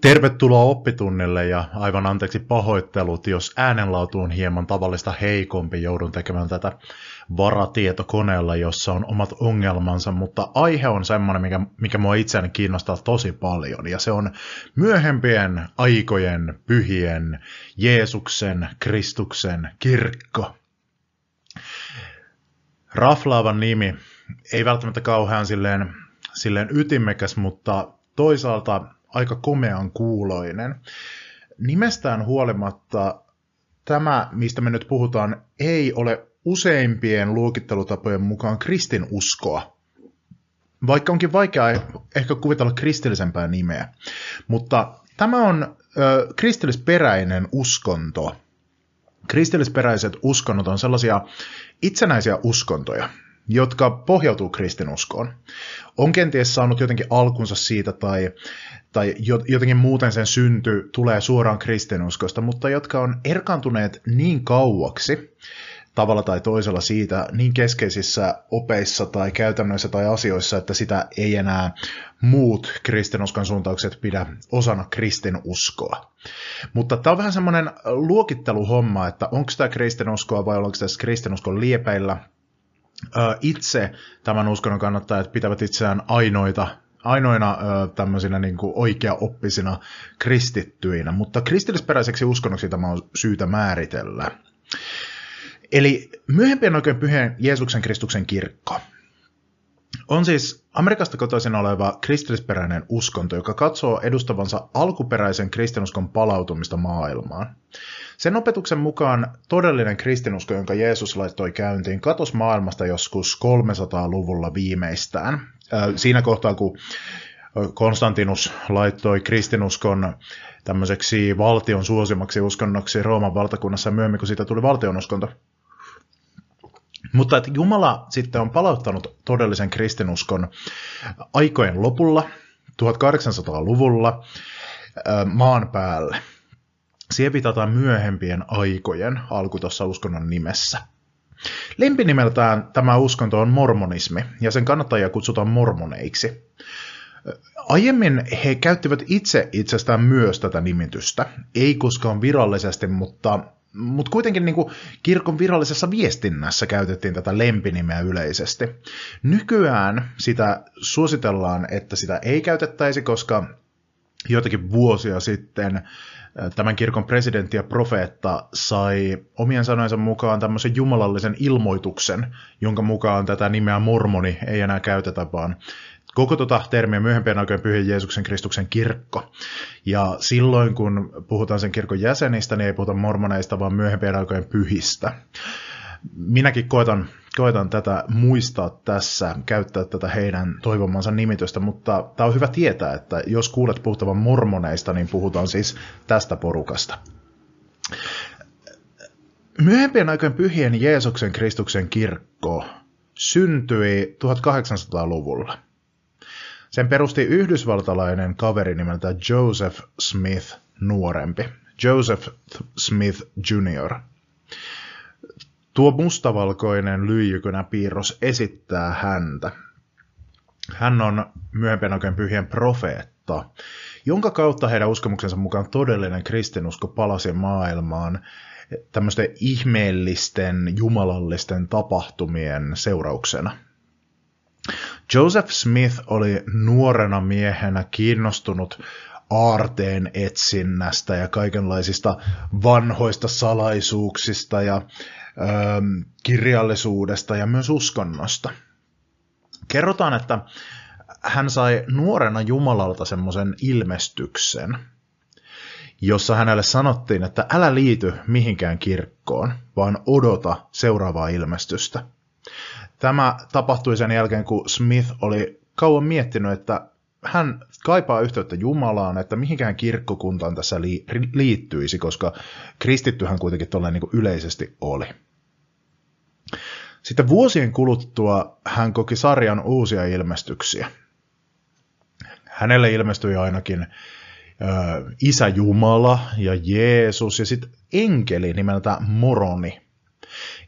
Tervetuloa oppitunnille ja aivan anteeksi pahoittelut, jos äänenlaatu on hieman tavallista heikompi. Joudun tekemään tätä varatietokoneella, jossa on omat ongelmansa, mutta aihe on semmoinen, mikä, mikä mua itseäni kiinnostaa tosi paljon. Ja se on myöhempien aikojen pyhien Jeesuksen, Kristuksen kirkko. Raflaavan nimi ei välttämättä kauhean silleen, silleen ytimekäs, mutta toisaalta aika komean kuuloinen. Nimestään huolimatta tämä, mistä me nyt puhutaan, ei ole useimpien luokittelutapojen mukaan kristinuskoa. Vaikka onkin vaikea ehkä kuvitella kristillisempää nimeä. Mutta tämä on ö, kristillisperäinen uskonto. Kristillisperäiset uskonnot on sellaisia itsenäisiä uskontoja, jotka pohjautuu kristinuskoon. On kenties saanut jotenkin alkunsa siitä tai tai jotenkin muuten sen synty tulee suoraan kristinuskosta, mutta jotka on erkantuneet niin kauaksi tavalla tai toisella siitä niin keskeisissä opeissa tai käytännöissä tai asioissa, että sitä ei enää muut kristinuskon suuntaukset pidä osana kristinuskoa. Mutta tämä on vähän semmoinen luokitteluhomma, että onko tämä kristinuskoa vai onko tässä kristinuskon liepeillä. Itse tämän uskonnon kannattajat pitävät itseään ainoita ainoina ö, tämmöisinä niin kuin oikea-oppisina kristittyinä, mutta kristillisperäiseksi uskonnoksi tämä on syytä määritellä. Eli myöhempien oikein pyhien Jeesuksen Kristuksen kirkko on siis Amerikasta kotoisin oleva kristillisperäinen uskonto, joka katsoo edustavansa alkuperäisen kristinuskon palautumista maailmaan. Sen opetuksen mukaan todellinen kristinusko, jonka Jeesus laittoi käyntiin, katosi maailmasta joskus 300-luvulla viimeistään. Siinä kohtaa, kun Konstantinus laittoi kristinuskon tämmöiseksi valtion suosimaksi uskonnoksi Rooman valtakunnassa myöhemmin, kun siitä tuli valtionuskonto. Mutta että Jumala sitten on palauttanut todellisen kristinuskon aikojen lopulla, 1800-luvulla, maan päälle. Siihen viitataan myöhempien aikojen alku tuossa uskonnon nimessä. Lempinimeltään tämä uskonto on mormonismi, ja sen kannattajia kutsutaan mormoneiksi. Aiemmin he käyttivät itse itsestään myös tätä nimitystä, ei koskaan virallisesti, mutta, mutta kuitenkin niin kuin kirkon virallisessa viestinnässä käytettiin tätä lempinimeä yleisesti. Nykyään sitä suositellaan, että sitä ei käytettäisi, koska joitakin vuosia sitten tämän kirkon presidentti ja profeetta sai omien sanojensa mukaan tämmöisen jumalallisen ilmoituksen, jonka mukaan tätä nimeä mormoni ei enää käytetä, vaan koko tota termiä myöhempien aikojen pyhän Jeesuksen Kristuksen kirkko. Ja silloin, kun puhutaan sen kirkon jäsenistä, niin ei puhuta mormoneista, vaan myöhempien aikojen pyhistä. Minäkin koitan koitan tätä muistaa tässä, käyttää tätä heidän toivomansa nimitystä, mutta tämä on hyvä tietää, että jos kuulet puhuttavan mormoneista, niin puhutaan siis tästä porukasta. Myöhempien aikojen pyhien Jeesuksen Kristuksen kirkko syntyi 1800-luvulla. Sen perusti yhdysvaltalainen kaveri nimeltä Joseph Smith nuorempi, Joseph Smith Jr. Tuo mustavalkoinen piirros esittää häntä. Hän on myöhempien oikein pyhien profeetta, jonka kautta heidän uskomuksensa mukaan todellinen kristinusko palasi maailmaan tämmöisten ihmeellisten, jumalallisten tapahtumien seurauksena. Joseph Smith oli nuorena miehenä kiinnostunut aarteen etsinnästä ja kaikenlaisista vanhoista salaisuuksista ja ö, kirjallisuudesta ja myös uskonnosta. Kerrotaan, että hän sai nuorena Jumalalta semmoisen ilmestyksen, jossa hänelle sanottiin, että älä liity mihinkään kirkkoon, vaan odota seuraavaa ilmestystä. Tämä tapahtui sen jälkeen, kun Smith oli kauan miettinyt, että hän kaipaa yhteyttä Jumalaan, että mihinkään kirkkokuntaan tässä liittyisi, koska kristittyhän kuitenkin tuolla niin yleisesti oli. Sitten vuosien kuluttua hän koki sarjan uusia ilmestyksiä. Hänelle ilmestyi ainakin ö, Isä Jumala ja Jeesus ja sitten enkeli nimeltä Moroni.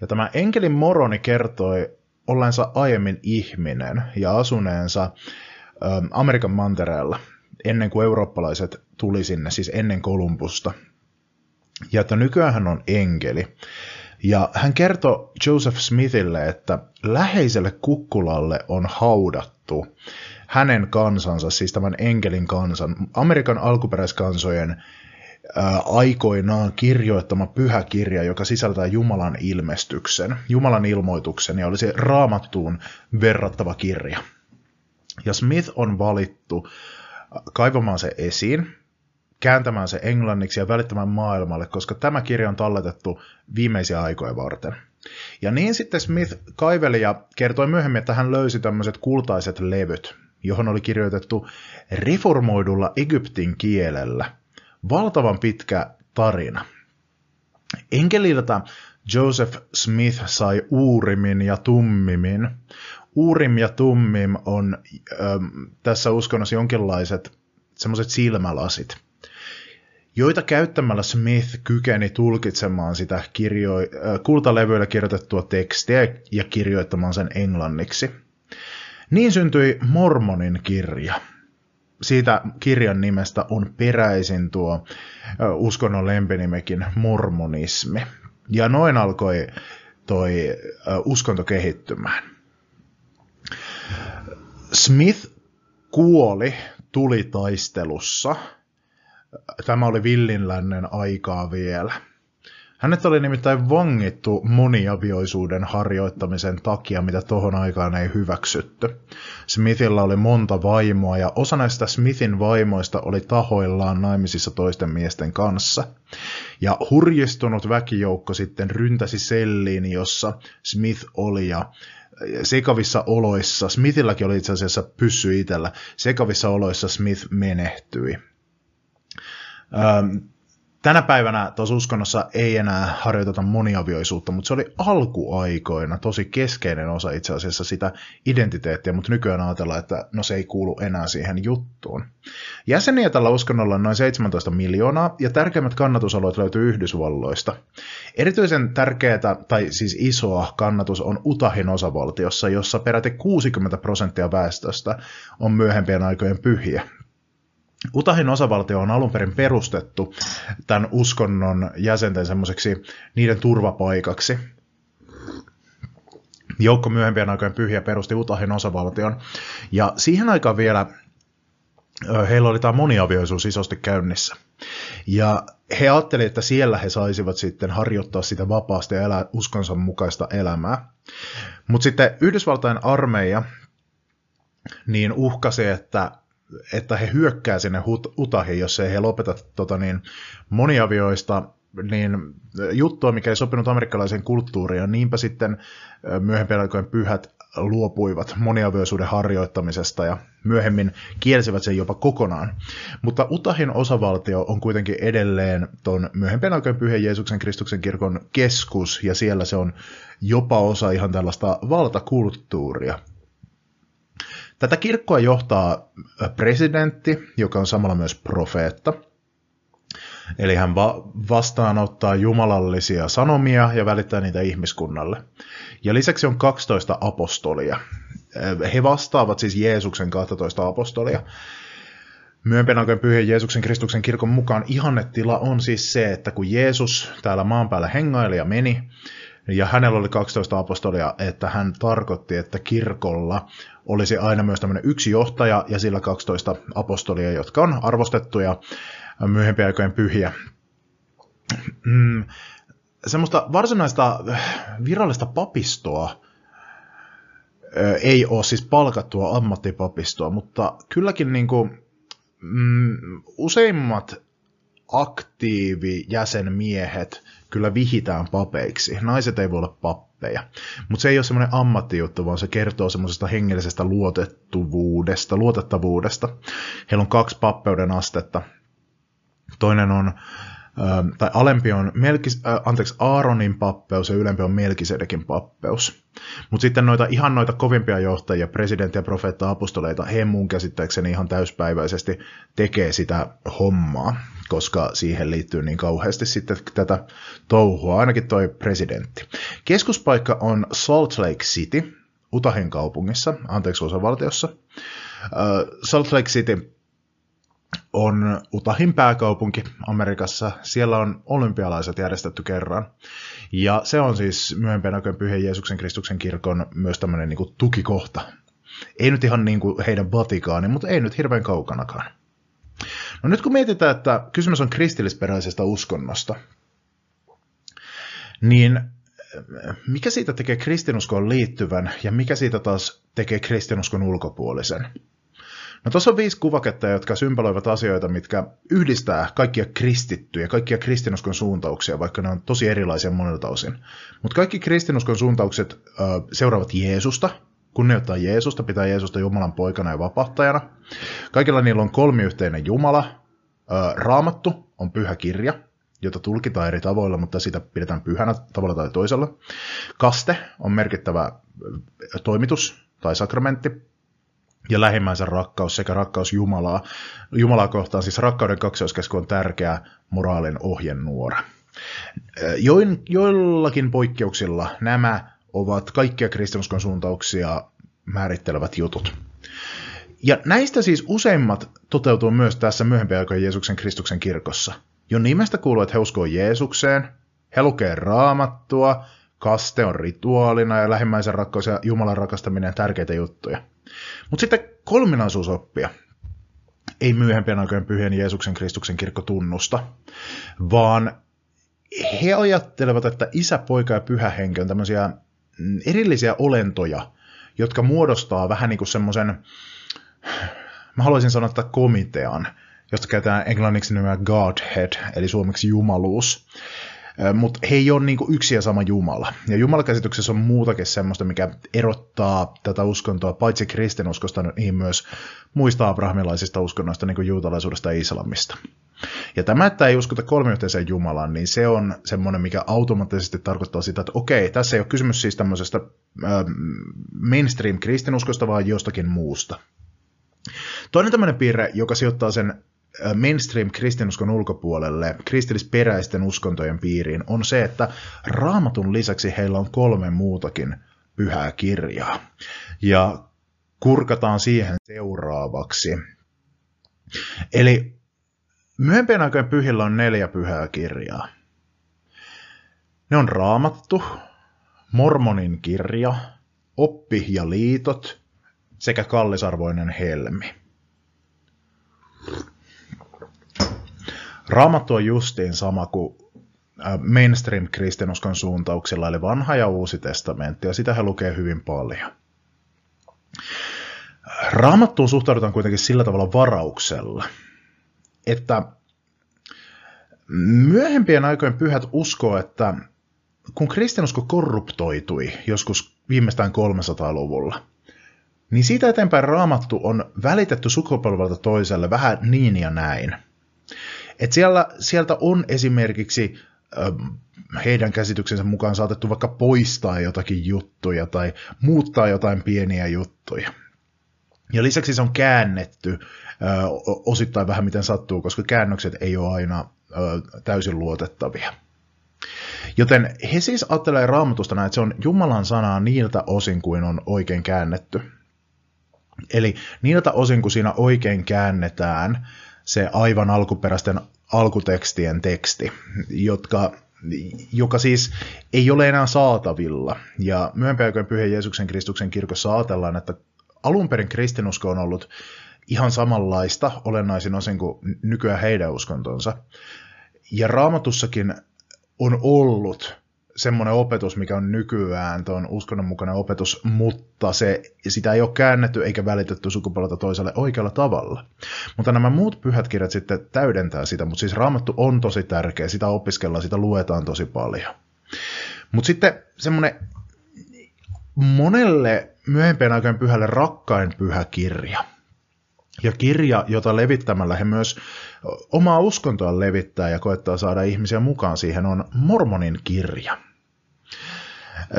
Ja tämä enkelin Moroni kertoi ollensa aiemmin ihminen ja asuneensa Amerikan mantereella ennen kuin eurooppalaiset tuli sinne, siis ennen Kolumbusta. Ja että nykyään hän on enkeli. Ja hän kertoi Joseph Smithille, että läheiselle kukkulalle on haudattu hänen kansansa, siis tämän enkelin kansan, Amerikan alkuperäiskansojen aikoinaan kirjoittama pyhä kirja, joka sisältää Jumalan ilmestyksen, Jumalan ilmoituksen, ja oli se raamattuun verrattava kirja. Ja Smith on valittu kaivamaan se esiin, kääntämään se englanniksi ja välittämään maailmalle, koska tämä kirja on talletettu viimeisiä aikoja varten. Ja niin sitten Smith kaiveli ja kertoi myöhemmin, että hän löysi tämmöiset kultaiset levyt, johon oli kirjoitettu reformoidulla Egyptin kielellä. Valtavan pitkä tarina. Enkeliltä Joseph Smith sai uurimin ja tummimin. Uurim ja tummim on ö, tässä uskonnossa jonkinlaiset semmoiset silmälasit, joita käyttämällä Smith kykeni tulkitsemaan sitä kirjo, kultalevyillä kirjoitettua tekstiä ja kirjoittamaan sen englanniksi. Niin syntyi Mormonin kirja. Siitä kirjan nimestä on peräisin tuo uskonnon lempinimekin mormonismi. Ja noin alkoi toi uskonto kehittymään. Smith kuoli tulitaistelussa. Tämä oli villinlännen aikaa vielä. Hänet oli nimittäin vangittu moniavioisuuden harjoittamisen takia, mitä tohon aikaan ei hyväksytty. Smithillä oli monta vaimoa ja osa näistä Smithin vaimoista oli tahoillaan naimisissa toisten miesten kanssa. Ja hurjistunut väkijoukko sitten ryntäsi selliin, jossa Smith oli ja sekavissa oloissa, Smithilläkin oli itse asiassa pyssy itsellä, sekavissa oloissa Smith menehtyi. Ähm, tänä päivänä tuossa uskonnossa ei enää harjoiteta moniavioisuutta, mutta se oli alkuaikoina tosi keskeinen osa itse asiassa sitä identiteettiä, mutta nykyään ajatellaan, että no se ei kuulu enää siihen juttuun. Jäseniä tällä uskonnolla on noin 17 miljoonaa, ja tärkeimmät kannatusalueet löytyy Yhdysvalloista. Erityisen tärkeää, tai siis isoa kannatus on Utahin osavaltiossa, jossa peräti 60 prosenttia väestöstä on myöhempien aikojen pyhiä. Utahin osavaltio on alun perin perustettu tämän uskonnon jäsenten semmoiseksi niiden turvapaikaksi. Joukko myöhempien aikojen pyhiä perusti Utahin osavaltion. Ja siihen aikaan vielä heillä oli tämä moniavioisuus isosti käynnissä. Ja he ajattelivat, että siellä he saisivat sitten harjoittaa sitä vapaasta ja elää uskonsa mukaista elämää. Mutta sitten Yhdysvaltain armeija niin uhkasi, että että he hyökkää sinne Utahiin, jos ei he lopeta tota, niin, moniavioista niin juttua, mikä ei sopinut amerikkalaiseen kulttuuriin, ja niinpä sitten myöhempien aikojen pyhät luopuivat moniavioisuuden harjoittamisesta ja myöhemmin kielsivät sen jopa kokonaan. Mutta Utahin osavaltio on kuitenkin edelleen tuon myöhempien aikojen pyhän Jeesuksen Kristuksen kirkon keskus, ja siellä se on jopa osa ihan tällaista valtakulttuuria. Tätä kirkkoa johtaa presidentti, joka on samalla myös profeetta. Eli hän va- vastaanottaa jumalallisia sanomia ja välittää niitä ihmiskunnalle. Ja lisäksi on 12 apostolia. He vastaavat siis Jeesuksen 12 apostolia. Myöhempien aikojen pyhien Jeesuksen Kristuksen kirkon mukaan ihannetila on siis se, että kun Jeesus täällä maan päällä hengaili ja meni, ja hänellä oli 12 apostolia, että hän tarkoitti, että kirkolla olisi aina myös tämmöinen yksi johtaja ja sillä 12 apostolia, jotka on arvostettuja myöhempien aikojen pyhiä. Mm, semmoista varsinaista virallista papistoa ei ole siis palkattua ammattipapistoa, mutta kylläkin niin kuin, mm, useimmat aktiivijäsenmiehet kyllä vihitään papeiksi. Naiset ei voi olla pappeja. Mutta se ei ole semmoinen ammattijuttu, vaan se kertoo semmoisesta hengellisestä luotettavuudesta, luotettavuudesta. Heillä on kaksi pappeuden astetta. Toinen on tai alempi on Melkis, äh, anteeksi, Aaronin pappeus ja ylempi on Melkisedekin pappeus. Mutta sitten noita ihan noita kovimpia johtajia, presidentti ja profeetta apostoleita, he mun käsittääkseni ihan täyspäiväisesti tekee sitä hommaa, koska siihen liittyy niin kauheasti sitten tätä touhua, ainakin toi presidentti. Keskuspaikka on Salt Lake City, Utahin kaupungissa, anteeksi osavaltiossa. Salt Lake City on Utahin pääkaupunki Amerikassa. Siellä on olympialaiset järjestetty kerran. Ja se on siis myöhempien aikojen pyhän Jeesuksen Kristuksen kirkon myös tämmöinen niin tukikohta. Ei nyt ihan niin kuin heidän Vatikaani, mutta ei nyt hirveän kaukanakaan. No nyt kun mietitään, että kysymys on kristillisperäisestä uskonnosta, niin mikä siitä tekee kristinuskoon liittyvän ja mikä siitä taas tekee kristinuskon ulkopuolisen? No tuossa on viisi kuvaketta, jotka symboloivat asioita, mitkä yhdistää kaikkia kristittyjä, kaikkia kristinuskon suuntauksia, vaikka ne on tosi erilaisia monelta osin. Mutta kaikki kristinuskon suuntaukset ö, seuraavat Jeesusta, kunnioittaa Jeesusta, pitää Jeesusta Jumalan poikana ja vapahtajana. Kaikilla niillä on kolmiyhteinen Jumala. Ö, Raamattu on pyhä kirja, jota tulkitaan eri tavoilla, mutta sitä pidetään pyhänä tavalla tai toisella. Kaste on merkittävä toimitus tai sakramentti ja lähimmäisen rakkaus sekä rakkaus Jumalaa. Jumalaa kohtaan siis rakkauden kaksoiskesku on tärkeä moraalin ohjenuora. Join, joillakin poikkeuksilla nämä ovat kaikkia kristinuskon suuntauksia määrittelevät jutut. Ja näistä siis useimmat toteutuu myös tässä myöhempien aikojen Jeesuksen Kristuksen kirkossa. Jo nimestä kuuluu, että he uskoo Jeesukseen, he lukee raamattua, kaste on rituaalina ja lähimmäisen rakkaus ja Jumalan rakastaminen tärkeitä juttuja. Mutta sitten kolminaisuusoppia ei myöhempien aikojen pyhien Jeesuksen Kristuksen kirkko tunnusta, vaan he ajattelevat, että isä, poika ja pyhä henki on tämmöisiä erillisiä olentoja, jotka muodostaa vähän niin kuin semmoisen, mä haluaisin sanoa, että komitean, josta käytetään englanniksi nimeä Godhead, eli suomeksi jumaluus. Mutta he ei ole niinku yksi ja sama Jumala. Ja Jumalakäsityksessä on muutakin semmoista, mikä erottaa tätä uskontoa paitsi kristinuskosta, niin myös muista abrahamilaisista uskonnoista, niin kuin juutalaisuudesta ja islamista. Ja tämä, että ei uskota kolmiyhteiseen Jumalaan, niin se on semmoinen, mikä automaattisesti tarkoittaa sitä, että okei, tässä ei ole kysymys siis tämmöisestä äh, mainstream-kristinuskosta, vaan jostakin muusta. Toinen tämmöinen piirre, joka sijoittaa sen mainstream kristinuskon ulkopuolelle, kristillisperäisten uskontojen piiriin, on se, että raamatun lisäksi heillä on kolme muutakin pyhää kirjaa. Ja kurkataan siihen seuraavaksi. Eli myöhempien aikojen pyhillä on neljä pyhää kirjaa. Ne on raamattu, mormonin kirja, oppi ja liitot sekä kallisarvoinen helmi. Raamattu on justiin sama kuin mainstream-kristinuskon suuntauksilla, eli vanha ja uusi testamentti, ja sitä he lukee hyvin paljon. Raamattuun suhtaudutaan kuitenkin sillä tavalla varauksella, että myöhempien aikojen pyhät uskoo, että kun kristinusko korruptoitui joskus viimeistään 300-luvulla, niin siitä eteenpäin raamattu on välitetty sukupolvelta toiselle vähän niin ja näin – et siellä, sieltä on esimerkiksi heidän käsityksensä mukaan saatettu vaikka poistaa jotakin juttuja tai muuttaa jotain pieniä juttuja. Ja lisäksi se on käännetty osittain vähän miten sattuu, koska käännökset ei ole aina täysin luotettavia. Joten he siis ajattelee raamatusta näin, että se on Jumalan sanaa niiltä osin kuin on oikein käännetty. Eli niiltä osin, kun siinä oikein käännetään, se aivan alkuperäisten alkutekstien teksti, jotka joka siis ei ole enää saatavilla. Ja myöhempi aikojen Pyhän Jeesuksen Kristuksen kirkossa ajatellaan, että alun perin kristinusko on ollut ihan samanlaista olennaisin osin kuin nykyään heidän uskontonsa. Ja raamatussakin on ollut semmoinen opetus, mikä on nykyään tuon uskonnon mukainen opetus, mutta se, sitä ei ole käännetty eikä välitetty sukupolvelta toiselle oikealla tavalla. Mutta nämä muut pyhät kirjat sitten täydentää sitä, mutta siis raamattu on tosi tärkeä, sitä opiskellaan, sitä luetaan tosi paljon. Mutta sitten semmoinen monelle myöhempien aikojen pyhälle rakkain pyhä kirja. Ja kirja, jota levittämällä he myös omaa uskontoa levittää ja koettaa saada ihmisiä mukaan siihen, on Mormonin kirja.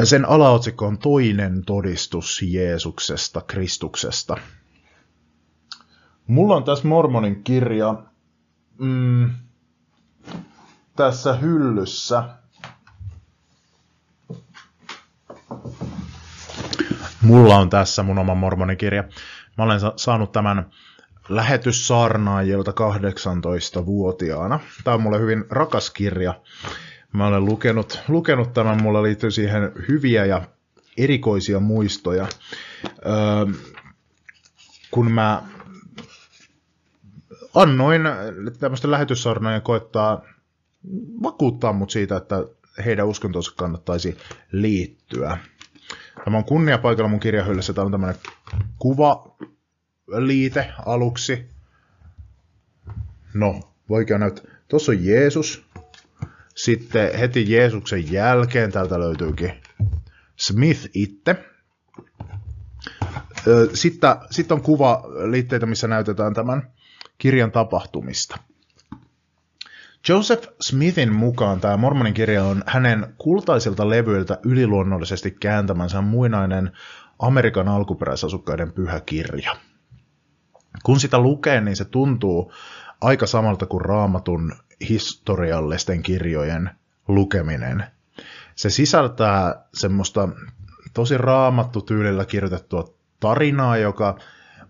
Sen alaotsikko on toinen todistus Jeesuksesta, Kristuksesta. Mulla on tässä Mormonin kirja mm, tässä hyllyssä. Mulla on tässä mun oma Mormonin kirja. Mä olen saanut tämän lähetyssaarnaajilta 18-vuotiaana. Tämä on mulle hyvin rakas kirja. Mä olen lukenut, lukenut tämän, mulla liittyy siihen hyviä ja erikoisia muistoja. Öö, kun mä annoin tämmöistä lähetyssornoja koittaa vakuuttaa mut siitä, että heidän uskontonsa kannattaisi liittyä. Tämä on kunniapaikalla mun kirjahyllyssä. Tämä on tämmöinen kuvaliite aluksi. No, voikin näyttää. Tuossa on Jeesus. Sitten heti Jeesuksen jälkeen täältä löytyykin Smith itse. Sitten, sitten on kuva liitteitä, missä näytetään tämän kirjan tapahtumista. Joseph Smithin mukaan tämä Mormonin kirja on hänen kultaisilta levyiltä yliluonnollisesti kääntämänsä muinainen Amerikan alkuperäisasukkaiden pyhä kirja. Kun sitä lukee, niin se tuntuu aika samalta kuin raamatun historiallisten kirjojen lukeminen. Se sisältää semmoista tosi raamattu tyylillä kirjoitettua tarinaa, joka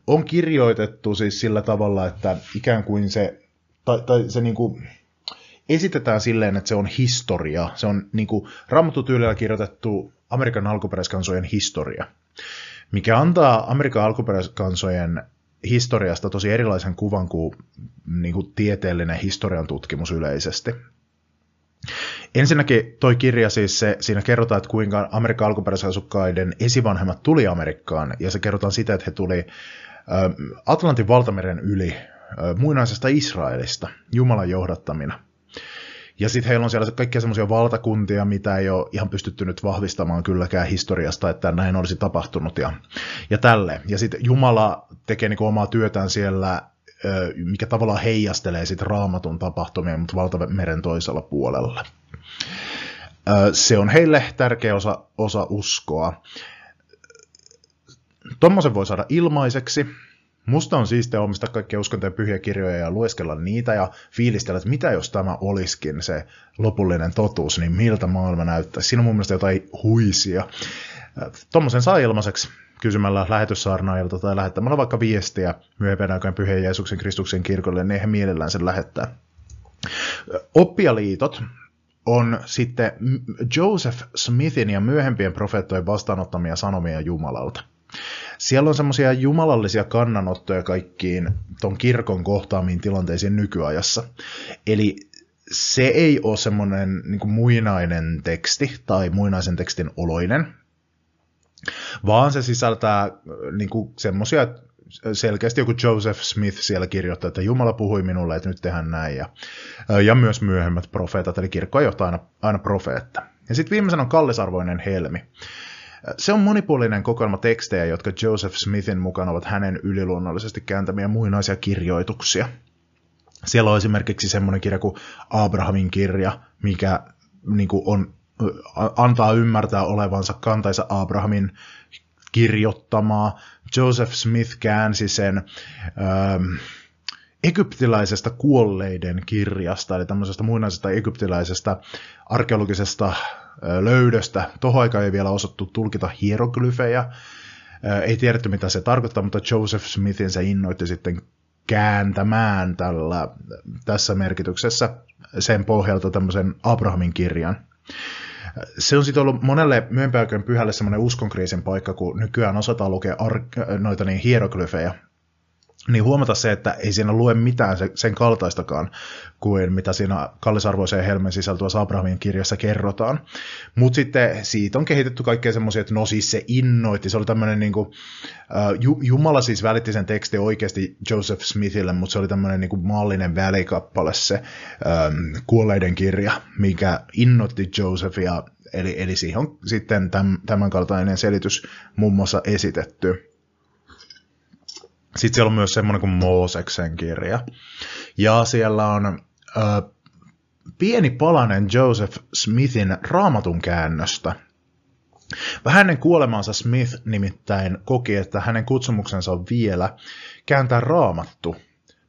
on kirjoitettu siis sillä tavalla, että ikään kuin se, tai, tai se niinku esitetään silleen, että se on historia. Se on niinku raamattu tyylillä kirjoitettu Amerikan alkuperäiskansojen historia, mikä antaa Amerikan alkuperäiskansojen historiasta tosi erilaisen kuvan kuin, niin kuin tieteellinen historian tutkimus yleisesti. Ensinnäkin toi kirja siis se, siinä kerrotaan, että kuinka Amerikan alkuperäisasukkaiden esivanhemmat tuli Amerikkaan, ja se kerrotaan sitä, että he tuli Atlantin valtameren yli muinaisesta Israelista, Jumalan johdattamina. Ja sitten heillä on siellä kaikkia semmoisia valtakuntia, mitä ei ole ihan pystytty nyt vahvistamaan kylläkään historiasta, että näin olisi tapahtunut ja, ja tälle. Ja sitten Jumala tekee niinku omaa työtään siellä, mikä tavallaan heijastelee sitten raamatun tapahtumia, mutta valtameren toisella puolella. Se on heille tärkeä osa, osa uskoa. Tuommoisen voi saada ilmaiseksi, Musta on siistiä omistaa kaikkia uskontojen pyhiä kirjoja ja lueskella niitä ja fiilistellä, että mitä jos tämä olisikin se lopullinen totuus, niin miltä maailma näyttäisi. Siinä on mun mielestä jotain huisia. Tuommoisen saa ilmaiseksi kysymällä lähetyssaarnaajilta tai lähettämällä vaikka viestiä myöhempien aikojen pyhien Jeesuksen Kristuksen kirkolle, niin he mielellään sen lähettää. Oppijaliitot on sitten Joseph Smithin ja myöhempien profeettojen vastaanottamia sanomia Jumalalta. Siellä on semmoisia jumalallisia kannanottoja kaikkiin ton kirkon kohtaamiin tilanteisiin nykyajassa. Eli se ei ole semmoinen niin muinainen teksti tai muinaisen tekstin oloinen, vaan se sisältää niin semmoisia, selkeästi joku Joseph Smith siellä kirjoittaa, että Jumala puhui minulle, että nyt tehdään näin, ja, ja myös myöhemmät profeetat, eli kirkko ei aina, aina profeetta. Ja sitten viimeisenä on kallisarvoinen helmi. Se on monipuolinen kokoelma tekstejä, jotka Joseph Smithin mukaan ovat hänen yliluonnollisesti kääntämiä muinaisia kirjoituksia. Siellä on esimerkiksi semmoinen kirja kuin Abrahamin kirja, mikä niin kuin on, antaa ymmärtää olevansa kantaisa Abrahamin kirjoittamaa. Joseph Smith käänsi sen ähm, egyptiläisestä kuolleiden kirjasta, eli tämmöisestä muinaisesta egyptiläisestä arkeologisesta löydöstä. Tuohon aikaan ei vielä osattu tulkita hieroglyfejä. Ei tiedetty, mitä se tarkoittaa, mutta Joseph Smithin se innoitti sitten kääntämään tällä, tässä merkityksessä sen pohjalta tämmöisen Abrahamin kirjan. Se on sitten ollut monelle myönpäykön pyhälle semmoinen uskonkriisin paikka, kun nykyään osataan lukea ar- noita niin hieroglyfejä, niin huomata se, että ei siinä lue mitään sen kaltaistakaan kuin mitä siinä kallisarvoiseen helmen sisältyvässä Abrahamin kirjassa kerrotaan. Mutta sitten siitä on kehitetty kaikkea semmoisia, että no siis se innoitti, se oli tämmöinen niin kuin, uh, Jumala siis välitti sen teksti oikeasti Joseph Smithille, mutta se oli tämmöinen niin kuin maallinen välikappale se kuolleiden kirja, mikä innoitti Josephia, eli, eli siihen on sitten tämän kaltainen selitys muun muassa esitetty. Sitten siellä on myös semmoinen kuin Mooseksen kirja. Ja siellä on ö, pieni palanen Joseph Smithin raamatun käännöstä. Vähän ennen kuolemaansa Smith nimittäin koki, että hänen kutsumuksensa on vielä kääntää raamattu,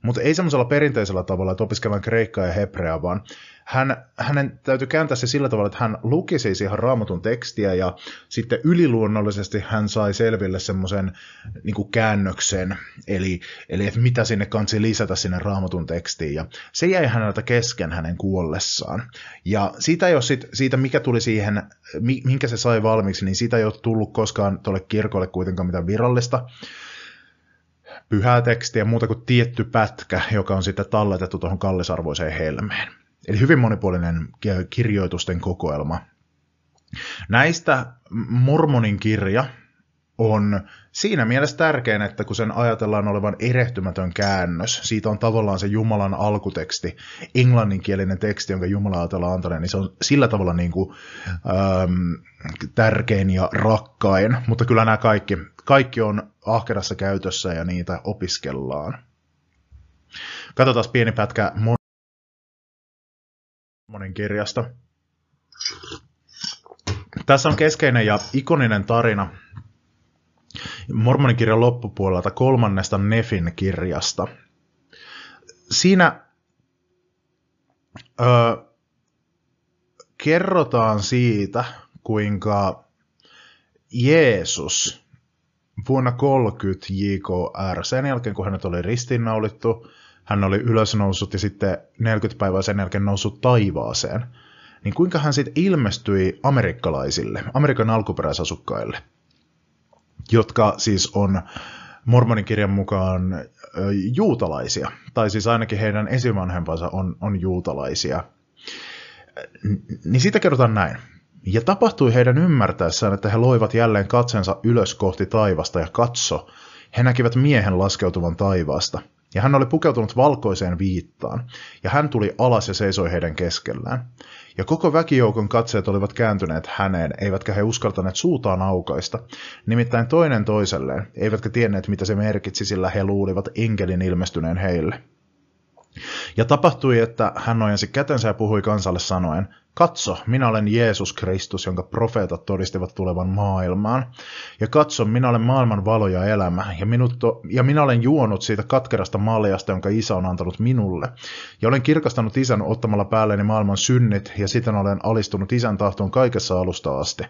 mutta ei semmoisella perinteisellä tavalla, että opiskellaan kreikkaa ja hebreaa, vaan hän, hänen täytyy kääntää se sillä tavalla, että hän luki siis ihan raamatun tekstiä ja sitten yliluonnollisesti hän sai selville semmoisen niin käännöksen, eli, eli että mitä sinne kansi lisätä sinne raamatun tekstiin. Ja se jäi häneltä kesken hänen kuollessaan. Ja siitä, ole sit, siitä mikä tuli siihen, minkä se sai valmiiksi, niin siitä ei ole tullut koskaan tuolle kirkolle kuitenkaan mitään virallista pyhää tekstiä muuta kuin tietty pätkä, joka on sitten talletettu tuohon kallisarvoiseen helmeen. Eli hyvin monipuolinen kirjoitusten kokoelma. Näistä Mormonin kirja on siinä mielessä tärkein, että kun sen ajatellaan olevan erehtymätön käännös, siitä on tavallaan se Jumalan alkuteksti, englanninkielinen teksti, jonka Jumala ajatellaan antaneen, niin se on sillä tavalla niin kuin, ähm, tärkein ja rakkain, mutta kyllä nämä kaikki, kaikki on ahkerassa käytössä ja niitä opiskellaan. Katsotaan pieni pätkä Mormonin kirjasta. Tässä on keskeinen ja ikoninen tarina Mormonin kirjan loppupuolelta kolmannesta Nefin kirjasta. Siinä ö, kerrotaan siitä, kuinka Jeesus vuonna 30 JKR, sen jälkeen kun hänet oli ristiinnaulittu, hän oli ylösnoussut ja sitten 40 päivää sen jälkeen noussut taivaaseen, niin kuinka hän sitten ilmestyi amerikkalaisille, Amerikan alkuperäisasukkaille, jotka siis on mormonin kirjan mukaan juutalaisia, tai siis ainakin heidän esivanhempansa on, on juutalaisia. Niin siitä kerrotaan näin. Ja tapahtui heidän ymmärtäessään, että he loivat jälleen katsensa ylös kohti taivasta ja katso, he näkivät miehen laskeutuvan taivaasta – ja hän oli pukeutunut valkoiseen viittaan, ja hän tuli alas ja seisoi heidän keskellään. Ja koko väkijoukon katseet olivat kääntyneet häneen, eivätkä he uskaltaneet suutaan aukaista, nimittäin toinen toiselleen, eivätkä tienneet mitä se merkitsi, sillä he luulivat enkelin ilmestyneen heille. Ja tapahtui, että hän ojensi kätensä ja puhui kansalle sanoen, Katso, minä olen Jeesus Kristus, jonka profeetat todistivat tulevan maailmaan. Ja katso, minä olen maailman valo ja elämä, ja, minut to, ja minä olen juonut siitä katkerasta maljasta, jonka isä on antanut minulle. Ja olen kirkastanut isän ottamalla päälleni maailman synnit, ja siten olen alistunut isän tahtoon kaikessa alusta asti.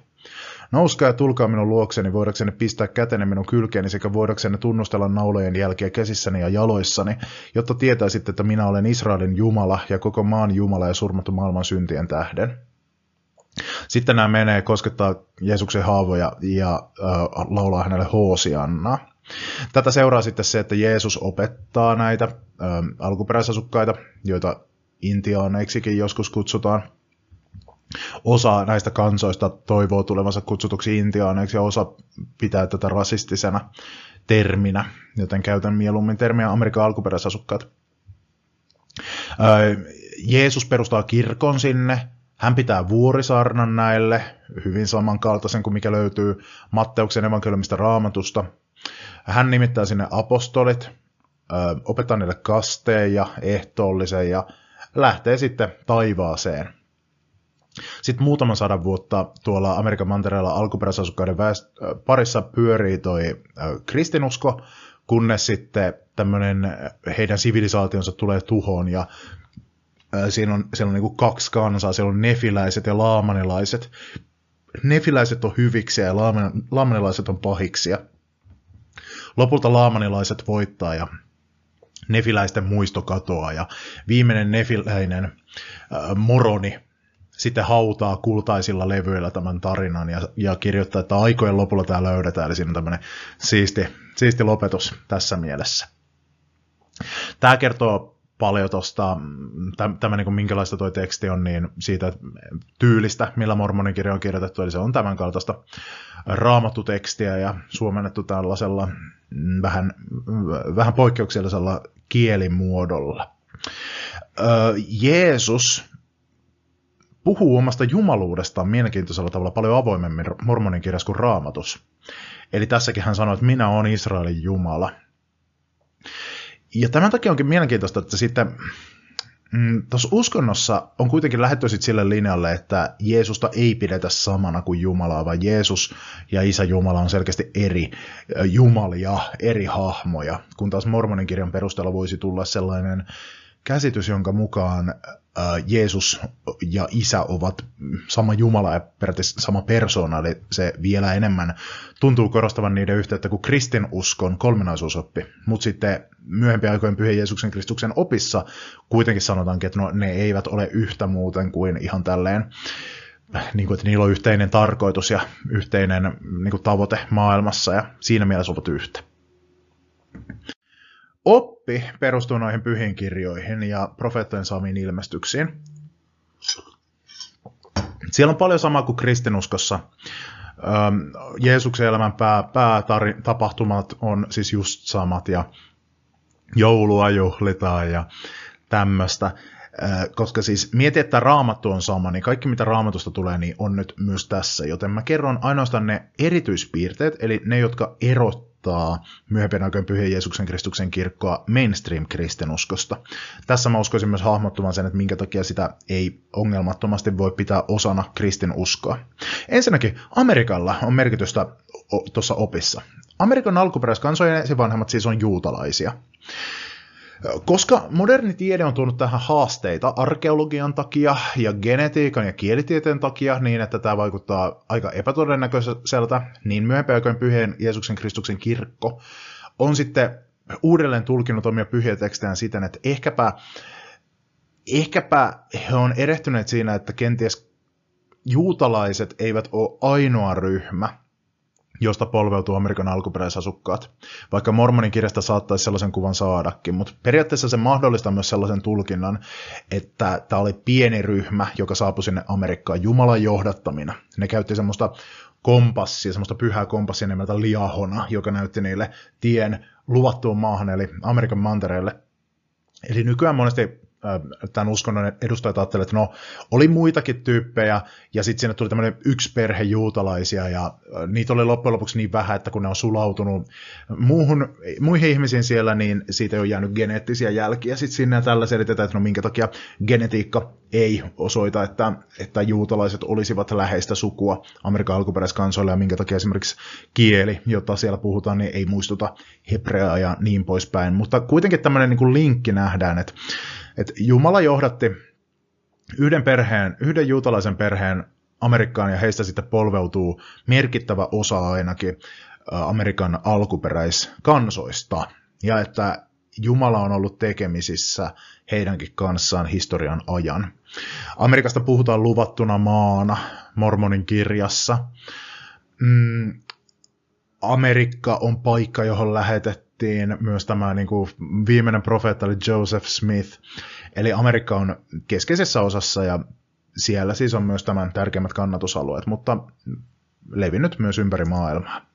Nouskaa ja tulkaa minun luokseni, voidakseni pistää käteni minun kylkeeni sekä voidakseni tunnustella naulojen jälkiä käsissäni ja jaloissani, jotta tietäisitte, että minä olen Israelin Jumala ja koko maan Jumala ja surmattu maailman syntien tähden. Sitten nämä menee koskettaa Jeesuksen haavoja ja äh, laulaa hänelle hoosiannaa. Tätä seuraa sitten se, että Jeesus opettaa näitä äh, alkuperäisasukkaita, joita intiaaneiksikin joskus kutsutaan, osa näistä kansoista toivoo tulevansa kutsutuksi intiaaneiksi ja osa pitää tätä rasistisena terminä, joten käytän mieluummin termiä Amerikan alkuperäisasukkaat. Jeesus perustaa kirkon sinne, hän pitää vuorisaarnan näille, hyvin samankaltaisen kuin mikä löytyy Matteuksen evankeliumista raamatusta. Hän nimittää sinne apostolit, opettaa niille kasteen ja ehtoollisen ja lähtee sitten taivaaseen – sitten muutaman sadan vuotta tuolla Amerikan mantereella alkuperäisasukkaiden väest- parissa pyörii toi kristinusko, kunnes sitten tämmöinen heidän sivilisaationsa tulee tuhoon ja siinä on, siellä on niin kaksi kansaa, siellä on nefiläiset ja laamanilaiset. Nefiläiset on hyviksiä ja laamanilaiset on pahiksia. Lopulta laamanilaiset voittaa ja nefiläisten muistokatoa ja viimeinen nefiläinen äh, moroni sitten hautaa kultaisilla levyillä tämän tarinan ja, ja kirjoittaa, että aikojen lopulla tämä löydetään, eli siinä on tämmöinen siisti, siisti lopetus tässä mielessä. Tämä kertoo paljon tuosta, tämä niin minkälaista tuo teksti on, niin siitä tyylistä, millä mormonin kirja on kirjoitettu, eli se on tämän kaltaista raamattu tekstiä ja suomennettu tällaisella vähän, vähän poikkeuksellisella kielimuodolla. Jeesus puhuu omasta jumaluudestaan mielenkiintoisella tavalla paljon avoimemmin mormonin kirjassa kuin raamatus. Eli tässäkin hän sanoi, että minä olen Israelin Jumala. Ja tämän takia onkin mielenkiintoista, että sitten mm, tuossa uskonnossa on kuitenkin lähdetty sitten sille linjalle, että Jeesusta ei pidetä samana kuin Jumalaa, vaan Jeesus ja Isä Jumala on selkeästi eri jumalia, eri hahmoja, kun taas mormonin kirjan perusteella voisi tulla sellainen käsitys, jonka mukaan Jeesus ja Isä ovat sama Jumala ja periaatteessa sama persona, eli se vielä enemmän tuntuu korostavan niiden yhteyttä kuin kristinuskon kolminaisuusoppi. Mutta sitten myöhempien aikojen pyhän Jeesuksen Kristuksen opissa kuitenkin sanotaankin, että no, ne eivät ole yhtä muuten kuin ihan tälleen, niin kuin, että niillä on yhteinen tarkoitus ja yhteinen niin kuin, tavoite maailmassa ja siinä mielessä ovat yhtä. Oppi perustuu noihin pyhiin kirjoihin ja profeettojen saamiin ilmestyksiin. Siellä on paljon samaa kuin kristinuskossa. Jeesuksen elämän pää, päätapahtumat on siis just samat ja joulua juhlitaan ja tämmöistä. Koska siis mieti, että raamattu on sama, niin kaikki mitä raamatusta tulee, niin on nyt myös tässä. Joten mä kerron ainoastaan ne erityispiirteet, eli ne, jotka erot erottaa myöhempien aikojen pyhien Jeesuksen Kristuksen kirkkoa mainstream-kristinuskosta. Tässä mä uskoisin myös hahmottumaan sen, että minkä takia sitä ei ongelmattomasti voi pitää osana kristinuskoa. Ensinnäkin Amerikalla on merkitystä tuossa opissa. Amerikan alkuperäiskansojen esivanhemmat siis on juutalaisia. Koska moderni tiede on tuonut tähän haasteita arkeologian takia ja genetiikan ja kielitieteen takia niin, että tämä vaikuttaa aika epätodennäköiseltä, niin myöhempien aikojen pyhien Jeesuksen Kristuksen kirkko on sitten uudelleen tulkinut omia pyhiä tekstejään siten, että ehkäpä, ehkäpä he on erehtyneet siinä, että kenties juutalaiset eivät ole ainoa ryhmä, josta polveutuu Amerikan alkuperäisasukkaat. Vaikka Mormonin kirjasta saattaisi sellaisen kuvan saadakin, mutta periaatteessa se mahdollistaa myös sellaisen tulkinnan, että tämä oli pieni ryhmä, joka saapui sinne Amerikkaan Jumalan johdattamina. Ne käytti semmoista kompassia, semmoista pyhää kompassia nimeltä Liahona, joka näytti niille tien luvattuun maahan, eli Amerikan mantereelle. Eli nykyään monesti tämän uskonnon edustajat ajattelivat, että no, oli muitakin tyyppejä, ja sitten sinne tuli tämmöinen yksi perhe juutalaisia, ja niitä oli loppujen lopuksi niin vähän, että kun ne on sulautunut muuhun, muihin ihmisiin siellä, niin siitä ei ole jäänyt geneettisiä jälkiä sitten sinne, ja tällä selitetään, että no minkä takia genetiikka ei osoita, että, että juutalaiset olisivat läheistä sukua Amerikan alkuperäiskansoille, ja minkä takia esimerkiksi kieli, jota siellä puhutaan, niin ei muistuta hebreaa ja niin poispäin. Mutta kuitenkin tämmöinen niin linkki nähdään, että että Jumala johdatti yhden perheen, yhden juutalaisen perheen Amerikkaan ja heistä sitten polveutuu merkittävä osa ainakin Amerikan alkuperäiskansoista. Ja että Jumala on ollut tekemisissä heidänkin kanssaan historian ajan. Amerikasta puhutaan luvattuna maana Mormonin kirjassa. Mm, Amerikka on paikka, johon lähetettiin mainittiin myös tämä niin kuin viimeinen profeetta oli Joseph Smith. Eli Amerikka on keskeisessä osassa ja siellä siis on myös tämän tärkeimmät kannatusalueet, mutta levinnyt myös ympäri maailmaa.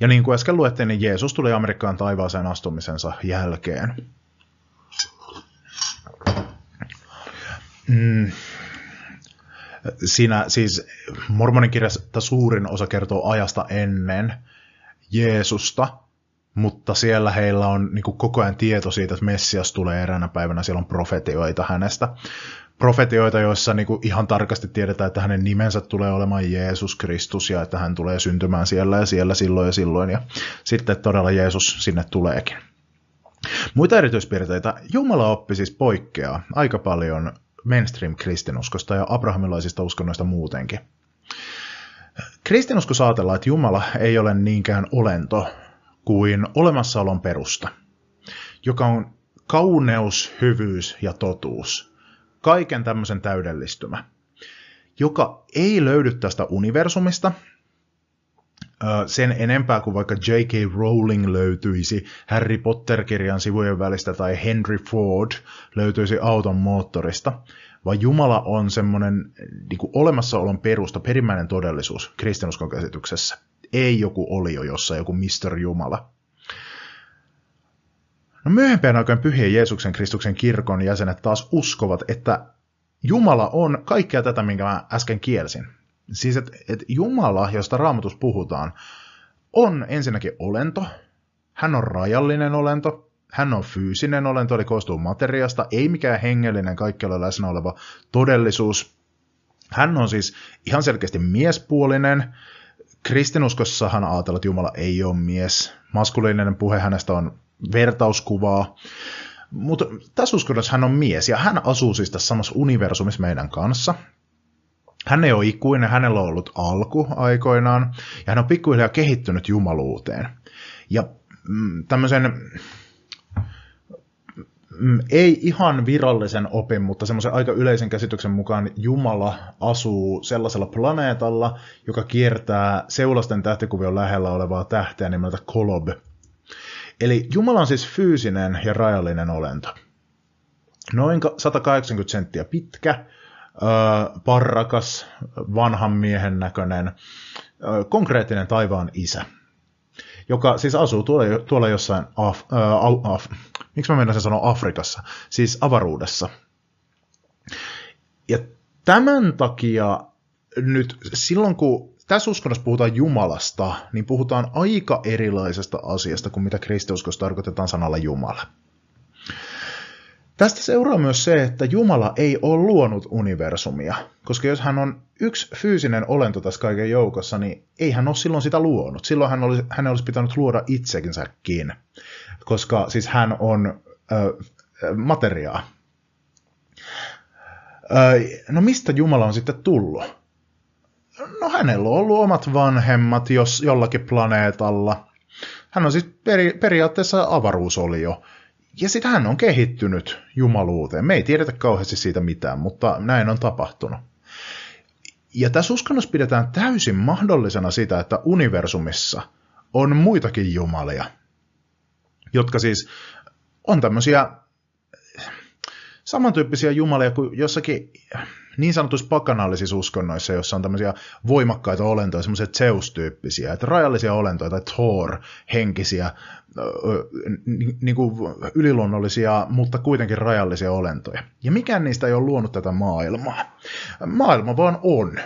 Ja niin kuin äsken luettiin, niin Jeesus tuli Amerikkaan taivaaseen astumisensa jälkeen. Mm. Siinä siis mormonin kirjasta suurin osa kertoo ajasta ennen Jeesusta, mutta siellä heillä on niin kuin koko ajan tieto siitä, että Messias tulee eräänä päivänä, siellä on profetioita hänestä. Profetioita, joissa niin kuin ihan tarkasti tiedetään, että hänen nimensä tulee olemaan Jeesus Kristus ja että hän tulee syntymään siellä ja siellä silloin ja silloin ja sitten todella Jeesus sinne tuleekin. Muita erityispiirteitä. Jumala oppi siis poikkeaa aika paljon mainstream-kristinuskosta ja abrahamilaisista uskonnoista muutenkin. Kristinusko saatellaan, että Jumala ei ole niinkään olento, kuin olemassaolon perusta. joka on kauneus, hyvyys ja totuus. Kaiken tämmöisen täydellistymä, joka ei löydy tästä universumista, sen enempää kuin vaikka J.K. Rowling löytyisi Harry Potter-kirjan sivujen välistä tai Henry Ford löytyisi auton moottorista, vaan Jumala on semmoinen niin olemassaolon perusta, perimmäinen todellisuus kristinuskon käsityksessä. Ei joku olio jossa joku Mr. Jumala. No myöhempien aikojen pyhien Jeesuksen Kristuksen kirkon jäsenet taas uskovat, että Jumala on kaikkea tätä, minkä mä äsken kielsin. Siis, että et Jumala, josta raamatus puhutaan, on ensinnäkin olento, hän on rajallinen olento, hän on fyysinen olento, eli koostuu materiasta, ei mikään hengellinen, kaikkialla läsnä oleva todellisuus. Hän on siis ihan selkeästi miespuolinen. Kristinuskossahan ajatellaan, että Jumala ei ole mies. Maskuliininen puhe hänestä on vertauskuvaa. Mutta tässä uskonnossa hän on mies, ja hän asuu siis tässä samassa universumissa meidän kanssa. Hän ei ole ikuinen, hänellä on ollut alku aikoinaan, ja hän on pikkuhiljaa kehittynyt jumaluuteen. Ja mm, tämmöisen mm, ei ihan virallisen opin, mutta semmoisen aika yleisen käsityksen mukaan Jumala asuu sellaisella planeetalla, joka kiertää seulasten tähtikuvion lähellä olevaa tähteä nimeltä Kolob. Eli Jumala on siis fyysinen ja rajallinen olento. Noin 180 senttiä pitkä, parrakas, vanhan miehen näköinen, konkreettinen taivaan isä, joka siis asuu tuolla, tuolla jossain, af, äh, af, miksi mä mennä sen sanoa Afrikassa, siis avaruudessa. Ja tämän takia nyt silloin, kun tässä uskonnossa puhutaan Jumalasta, niin puhutaan aika erilaisesta asiasta kuin mitä kristiuskossa tarkoitetaan sanalla Jumala. Tästä seuraa myös se, että Jumala ei ole luonut universumia, koska jos hän on yksi fyysinen olento tässä kaiken joukossa, niin ei hän ole silloin sitä luonut. Silloin hän olisi, hän olisi pitänyt luoda itsekinsäkin, koska siis hän on ö, materiaa. Ö, no mistä Jumala on sitten tullut? No hänellä on ollut omat vanhemmat jos jollakin planeetalla. Hän on siis peri, periaatteessa avaruusolio ja sitten hän on kehittynyt jumaluuteen. Me ei tiedetä kauheasti siitä mitään, mutta näin on tapahtunut. Ja tässä uskonnossa pidetään täysin mahdollisena sitä, että universumissa on muitakin jumalia, jotka siis on tämmöisiä samantyyppisiä jumalia kuin jossakin niin sanotuissa pakanallisissa uskonnoissa, joissa on tämmöisiä voimakkaita olentoja, semmoisia Zeus-tyyppisiä, että rajallisia olentoja tai Thor-henkisiä, niin kuin yliluonnollisia, mutta kuitenkin rajallisia olentoja. Ja mikään niistä ei ole luonut tätä maailmaa. Maailma vaan on.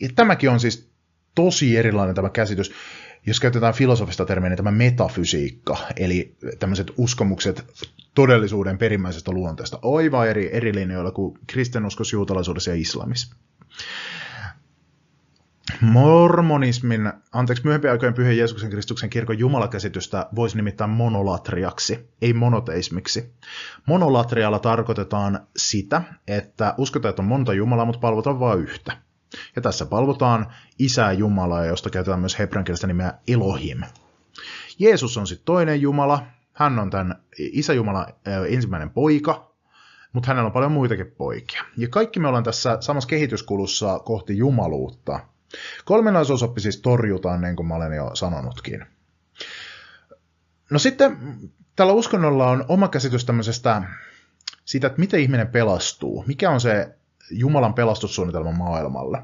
Ja tämäkin on siis tosi erilainen tämä käsitys jos käytetään filosofista termiä, niin tämä metafysiikka, eli tämmöiset uskomukset todellisuuden perimmäisestä luonteesta, oiva eri, eri linjoilla kuin kristinuskossa, juutalaisuudessa ja islamissa. Mormonismin, anteeksi, myöhempien aikojen pyhän Jeesuksen Kristuksen kirkon jumalakäsitystä voisi nimittää monolatriaksi, ei monoteismiksi. Monolatrialla tarkoitetaan sitä, että uskotaan, että on monta Jumalaa, mutta palvotaan vain yhtä. Ja tässä palvotaan Isää Jumalaa, josta käytetään myös hebrankielistä nimeä Elohim. Jeesus on sitten toinen Jumala. Hän on tämän Isä Jumala ensimmäinen poika, mutta hänellä on paljon muitakin poikia. Ja kaikki me ollaan tässä samassa kehityskulussa kohti jumaluutta. Kolmenaisosoppi siis torjutaan, niin kuin mä olen jo sanonutkin. No sitten tällä uskonnolla on oma käsitys tämmöisestä siitä, että miten ihminen pelastuu. Mikä on se Jumalan pelastussuunnitelma maailmalle.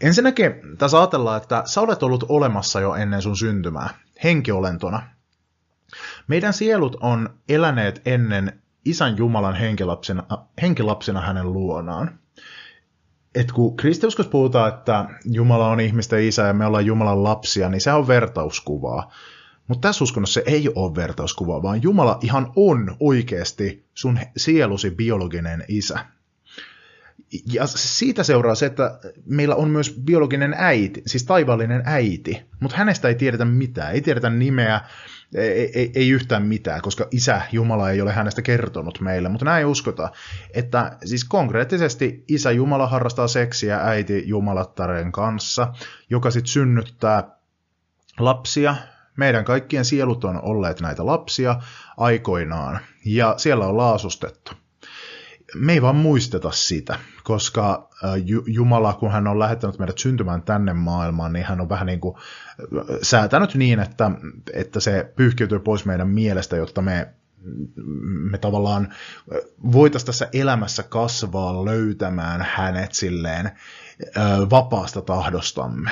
Ensinnäkin tässä ajatellaan, että sä olet ollut olemassa jo ennen sun syntymää, henkiolentona. Meidän sielut on eläneet ennen isän Jumalan henkilapsina, henkilapsina hänen luonaan. Et kun kristiuskos puhutaan, että Jumala on ihmisten isä ja me ollaan Jumalan lapsia, niin se on vertauskuvaa. Mutta tässä uskonnossa se ei ole vertauskuva, vaan Jumala ihan on oikeasti sun sielusi biologinen isä. Ja siitä seuraa se, että meillä on myös biologinen äiti, siis taivaallinen äiti, mutta hänestä ei tiedetä mitään, ei tiedetä nimeä, ei, ei, ei yhtään mitään, koska isä Jumala ei ole hänestä kertonut meille, mutta näin uskota, että siis konkreettisesti isä Jumala harrastaa seksiä äiti Jumalattaren kanssa, joka sitten synnyttää lapsia, Meidän kaikkien sielut on olleet näitä lapsia aikoinaan, ja siellä on laasustettu. Me ei vaan muisteta sitä, koska Jumala, kun hän on lähettänyt meidät syntymään tänne maailmaan, niin hän on vähän niin kuin säätänyt niin, että, että se pyyhkiytyy pois meidän mielestä, jotta me me tavallaan voitaisiin tässä elämässä kasvaa löytämään hänet silleen vapaasta tahdostamme.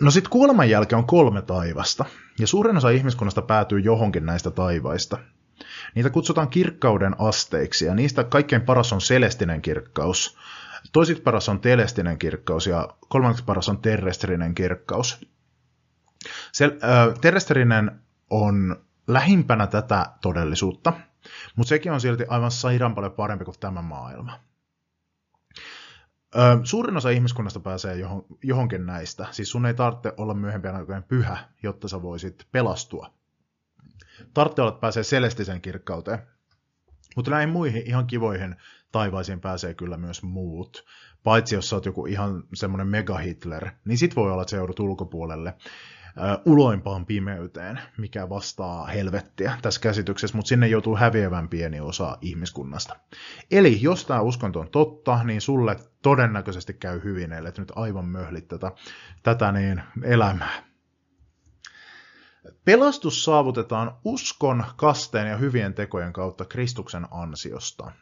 No sitten kuoleman jälkeen on kolme taivasta, ja suurin osa ihmiskunnasta päätyy johonkin näistä taivaista. Niitä kutsutaan kirkkauden asteiksi, ja niistä kaikkein paras on celestinen kirkkaus. Toiseksi paras on telestinen kirkkaus, ja kolmanneksi paras on terrestrinen kirkkaus. Se, äh, terrestrinen on lähimpänä tätä todellisuutta, mutta sekin on silti aivan sairaan paljon parempi kuin tämä maailma. Ö, suurin osa ihmiskunnasta pääsee johon, johonkin näistä. Siis sun ei tarvitse olla myöhempien aikojen pyhä, jotta sä voisit pelastua. Että pääsee selestisen kirkkauteen. Mutta näihin muihin ihan kivoihin taivaisiin pääsee kyllä myös muut. Paitsi jos sä oot joku ihan semmoinen mega Hitler, niin sit voi olla, että se joudut ulkopuolelle uloimpaan pimeyteen, mikä vastaa helvettiä tässä käsityksessä, mutta sinne joutuu häviävän pieni osa ihmiskunnasta. Eli jos tämä uskonto on totta, niin sulle todennäköisesti käy hyvin, ellei nyt aivan möhlit tätä, tätä niin elämää. Pelastus saavutetaan uskon, kasteen ja hyvien tekojen kautta Kristuksen ansiosta.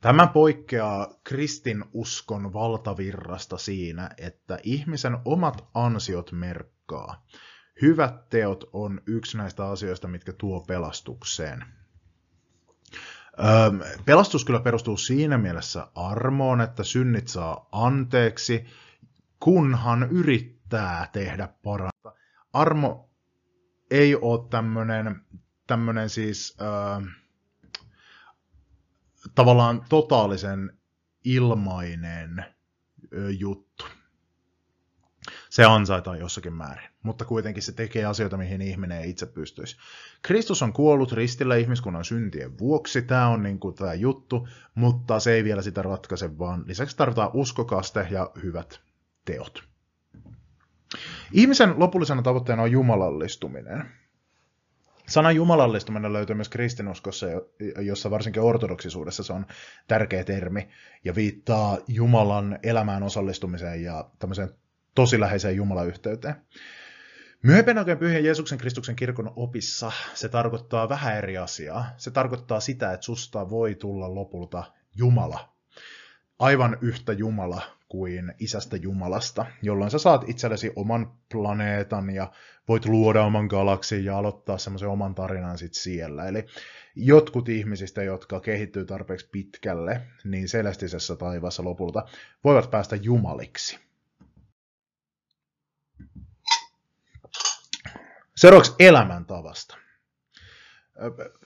Tämä poikkeaa kristinuskon valtavirrasta siinä, että ihmisen omat ansiot merkkaa. Hyvät teot on yksi näistä asioista, mitkä tuo pelastukseen. pelastus kyllä perustuu siinä mielessä armoon, että synnit saa anteeksi, kunhan yrittää tehdä parasta. Armo ei ole tämmöinen, tämmöinen siis... Äh, tavallaan totaalisen ilmainen juttu. Se ansaitaan jossakin määrin, mutta kuitenkin se tekee asioita, mihin ihminen ei itse pystyisi. Kristus on kuollut ristillä ihmiskunnan syntien vuoksi, tämä on niin kuin tämä juttu, mutta se ei vielä sitä ratkaise, vaan lisäksi tarvitaan uskokaste ja hyvät teot. Ihmisen lopullisena tavoitteena on jumalallistuminen. Sana jumalallistuminen löytyy myös kristinuskossa, jossa varsinkin ortodoksisuudessa se on tärkeä termi ja viittaa Jumalan elämään osallistumiseen ja tämmöiseen tosi läheiseen Jumalayhteyteen. Myöhempien aikojen pyhien Jeesuksen Kristuksen kirkon opissa se tarkoittaa vähän eri asiaa. Se tarkoittaa sitä, että susta voi tulla lopulta Jumala. Aivan yhtä Jumala kuin isästä Jumalasta, jolloin sä saat itsellesi oman planeetan ja voit luoda oman galaksin ja aloittaa semmoisen oman tarinan sit siellä. Eli jotkut ihmisistä, jotka kehittyy tarpeeksi pitkälle, niin celestisessä taivaassa lopulta voivat päästä jumaliksi. Seuraavaksi elämäntavasta.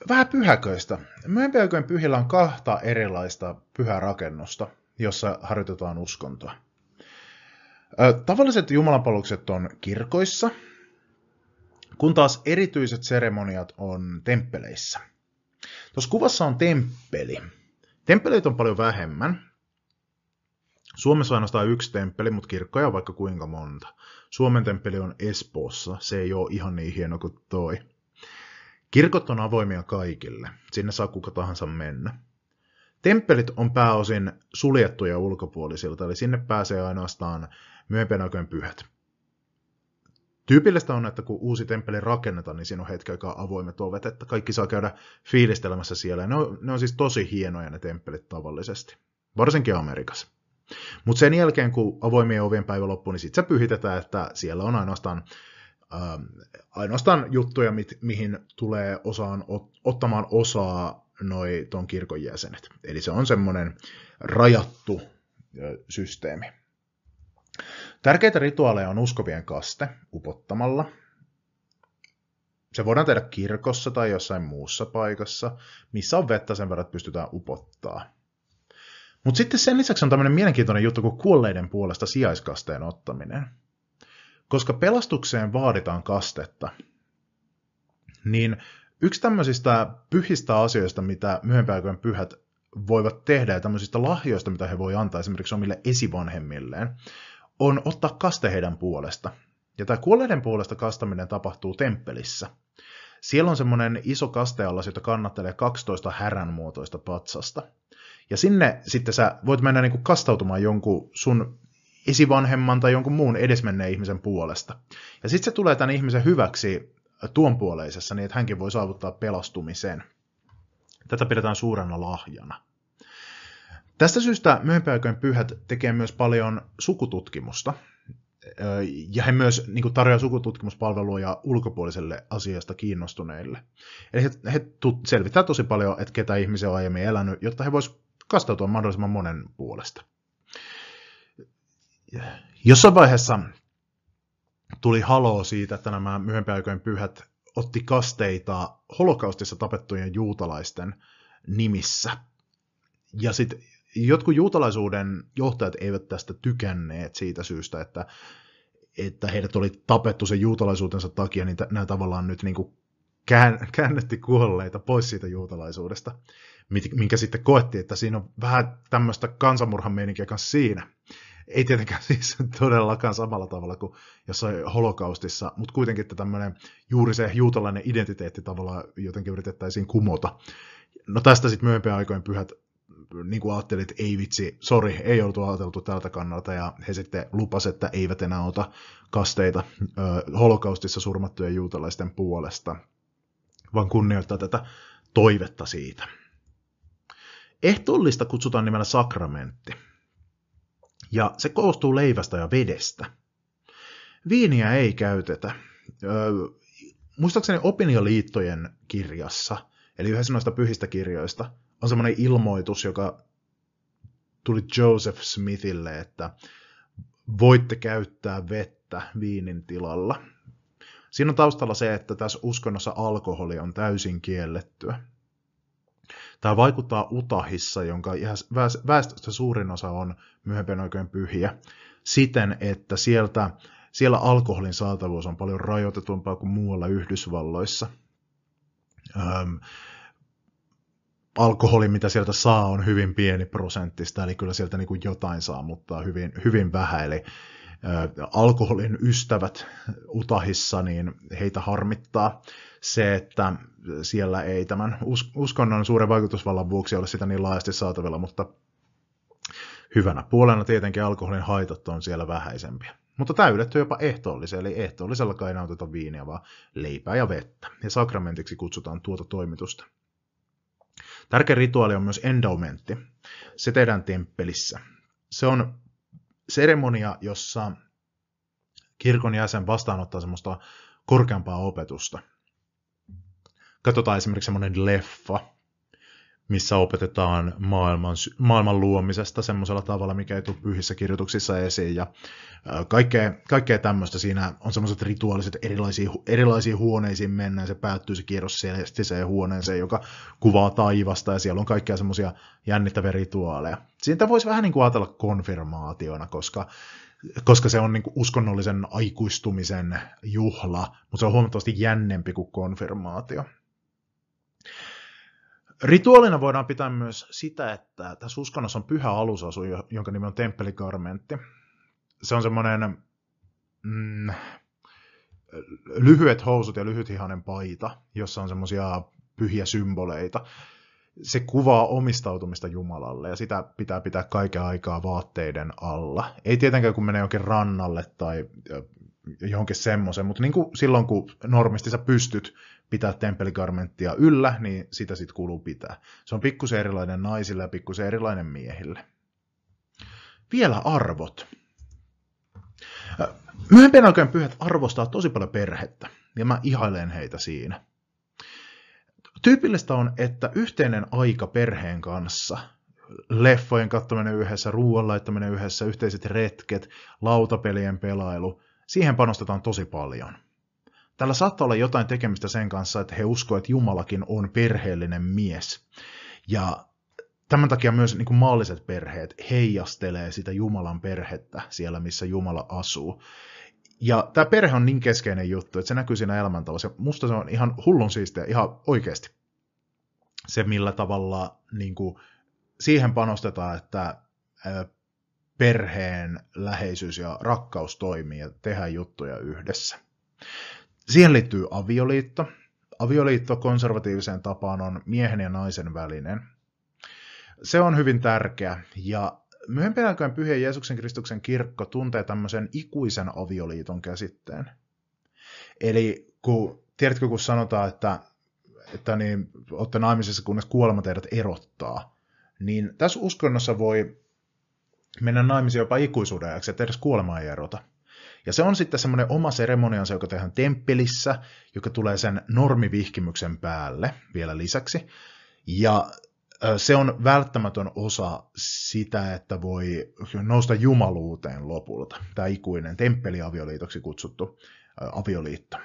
Vähän pyhäköistä. Myöhempien pyhillä on kahta erilaista pyhärakennusta – jossa harjoitetaan uskontoa. Tavalliset jumalanpalvelukset on kirkoissa, kun taas erityiset seremoniat on temppeleissä. Tuossa kuvassa on temppeli. Temppeleitä on paljon vähemmän. Suomessa on ainoastaan yksi temppeli, mutta kirkkoja on vaikka kuinka monta. Suomen temppeli on Espoossa, se ei ole ihan niin hieno kuin toi. Kirkot on avoimia kaikille, sinne saa kuka tahansa mennä. Temppelit on pääosin suljettuja ulkopuolisilta, eli sinne pääsee ainoastaan myöhempien aikojen pyhät. Tyypillistä on, että kun uusi temppeli rakennetaan, niin siinä on hetken aikaa avoimet ovet, että kaikki saa käydä fiilistelemässä siellä. ne on, ne on siis tosi hienoja ne temppelit tavallisesti, varsinkin Amerikassa. Mutta sen jälkeen, kun avoimien ovien päivä loppuu, niin sitten se pyhitetään, että siellä on ainoastaan, äh, ainoastaan juttuja, mit, mihin tulee osaan, ot, ottamaan osaa noi ton kirkon jäsenet. Eli se on semmoinen rajattu systeemi. Tärkeitä rituaaleja on uskovien kaste upottamalla. Se voidaan tehdä kirkossa tai jossain muussa paikassa, missä on vettä sen verran, että pystytään upottaa. Mutta sitten sen lisäksi on tämmöinen mielenkiintoinen juttu kuin kuolleiden puolesta sijaiskasteen ottaminen. Koska pelastukseen vaaditaan kastetta, niin Yksi tämmöisistä pyhistä asioista, mitä myöhempään aikojen pyhät voivat tehdä ja tämmöisistä lahjoista, mitä he voi antaa esimerkiksi omille esivanhemmilleen, on ottaa kaste heidän puolesta. Ja tämä kuolleiden puolesta kastaminen tapahtuu temppelissä. Siellä on semmoinen iso kasteallas, jota kannattelee 12 härän muotoista patsasta. Ja sinne sitten sä voit mennä niin kuin kastautumaan jonkun sun esivanhemman tai jonkun muun edesmenneen ihmisen puolesta. Ja sitten se tulee tämän ihmisen hyväksi tuon puoleisessa, niin että hänkin voi saavuttaa pelastumisen. Tätä pidetään suurena lahjana. Tästä syystä myöhempiaikojen pyhät tekee myös paljon sukututkimusta, ja he myös niin tarjoavat sukututkimuspalveluja ulkopuoliselle asiasta kiinnostuneille. Eli he, he tut, selvittävät tosi paljon, että ketä ihmisiä on aiemmin elänyt, jotta he voisivat kastautua mahdollisimman monen puolesta. Jossain vaiheessa tuli haloo siitä, että nämä myöhempiaikojen pyhät otti kasteita holokaustissa tapettujen juutalaisten nimissä. Ja sitten jotkut juutalaisuuden johtajat eivät tästä tykänneet siitä syystä, että, että heidät oli tapettu sen juutalaisuutensa takia, niin nämä tavallaan nyt niin kuin käännetti kuolleita pois siitä juutalaisuudesta, minkä sitten koettiin, että siinä on vähän tämmöistä kansanmurhan meininkiä kanssa siinä. Ei tietenkään siis todellakaan samalla tavalla kuin jossain holokaustissa, mutta kuitenkin että tämmöinen juuri se juutalainen identiteetti tavallaan jotenkin yritettäisiin kumota. No tästä sitten myöhempien aikojen pyhät niin kuin ajattelit, että ei vitsi, sori, ei oltu ajateltu tältä kannalta, ja he sitten lupasivat, että eivät enää ota kasteita ö, holokaustissa surmattujen juutalaisten puolesta, vaan kunnioittaa tätä toivetta siitä. Ehtoollista kutsutaan nimellä sakramentti, ja se koostuu leivästä ja vedestä. Viiniä ei käytetä. Ö, muistaakseni opinioliittojen kirjassa, eli yhdessä noista pyhistä kirjoista, on semmoinen ilmoitus, joka tuli Joseph Smithille, että voitte käyttää vettä viinin tilalla. Siinä on taustalla se, että tässä uskonnossa alkoholi on täysin kiellettyä. Tämä vaikuttaa Utahissa, jonka väestöstä suurin osa on myöhempien oikein pyhiä, siten, että sieltä, siellä alkoholin saatavuus on paljon rajoitetumpaa kuin muualla Yhdysvalloissa. Öm, alkoholi, mitä sieltä saa, on hyvin pieni prosenttista, eli kyllä sieltä niin kuin jotain saa, mutta hyvin, hyvin vähän. Eli alkoholin ystävät Utahissa, niin heitä harmittaa se, että siellä ei tämän uskonnon suuren vaikutusvallan vuoksi ole sitä niin laajasti saatavilla, mutta hyvänä puolena tietenkin alkoholin haitat on siellä vähäisempiä. Mutta tämä ylettyy jopa ehtoolliseen, eli ehtoollisella ei nautita viiniä, vaan leipää ja vettä. Ja sakramentiksi kutsutaan tuota toimitusta. Tärkeä rituaali on myös endowmentti. Se tehdään temppelissä. Se on seremonia, jossa kirkon jäsen vastaanottaa semmoista korkeampaa opetusta. Katsotaan esimerkiksi semmoinen leffa, missä opetetaan maailman, maailman luomisesta semmoisella tavalla, mikä ei tule pyhissä kirjoituksissa esiin. Ja kaikkea, kaikkea tämmöistä. Siinä on semmoiset rituaaliset erilaisiin, erilaisiin huoneisiin mennään. Se päättyy se kierros selestiseen huoneeseen, joka kuvaa taivasta ja siellä on kaikkea semmoisia jännittäviä rituaaleja. Siitä voisi vähän niin kuin ajatella konfirmaationa, koska koska se on niin kuin uskonnollisen aikuistumisen juhla, mutta se on huomattavasti jännempi kuin konfirmaatio. Rituaalina voidaan pitää myös sitä, että tässä uskonnossa on pyhä alusasu, jonka nimi on temppelikarmentti. Se on semmoinen mm, lyhyet housut ja lyhytihanen paita, jossa on semmoisia pyhiä symboleita. Se kuvaa omistautumista Jumalalle ja sitä pitää pitää kaiken aikaa vaatteiden alla. Ei tietenkään kun menee jonkin rannalle tai johonkin semmoisen, mutta niin kuin silloin kun normisti sä pystyt pitää temppelikarmenttia yllä, niin sitä sitten kuuluu pitää. Se on pikkusen erilainen naisille ja pikkusen erilainen miehille. Vielä arvot. Myöhempien aikojen pyhät arvostaa tosi paljon perhettä, ja mä ihailen heitä siinä. Tyypillistä on, että yhteinen aika perheen kanssa, leffojen katsominen yhdessä, ruoan laittaminen yhdessä, yhteiset retket, lautapelien pelailu, siihen panostetaan tosi paljon. Tällä saattaa olla jotain tekemistä sen kanssa, että he uskovat, että Jumalakin on perheellinen mies. Ja tämän takia myös niin kuin maalliset perheet heijastelee sitä Jumalan perhettä siellä, missä Jumala asuu. Ja tämä perhe on niin keskeinen juttu, että se näkyy siinä elämäntavassa. Musta se on ihan hullun siistiä, ihan oikeasti. Se, millä tavalla niin kuin, siihen panostetaan, että perheen läheisyys ja rakkaus toimii ja tehdään juttuja yhdessä. Siihen liittyy avioliitto. Avioliitto konservatiiviseen tapaan on miehen ja naisen välinen. Se on hyvin tärkeä ja myöhempien aikojen pyhien Jeesuksen Kristuksen kirkko tuntee tämmöisen ikuisen avioliiton käsitteen. Eli kun, tiedätkö, kun sanotaan, että, että niin, olette naimisissa, kunnes kuolema teidät erottaa, niin tässä uskonnossa voi mennä naimisiin jopa ikuisuuden ajaksi, että edes kuolema ei erota. Ja se on sitten semmoinen oma seremoniansa, joka tehdään temppelissä, joka tulee sen normivihkimyksen päälle vielä lisäksi. Ja se on välttämätön osa sitä, että voi nousta jumaluuteen lopulta. Tämä ikuinen temppeliavioliitoksi kutsuttu avioliitto.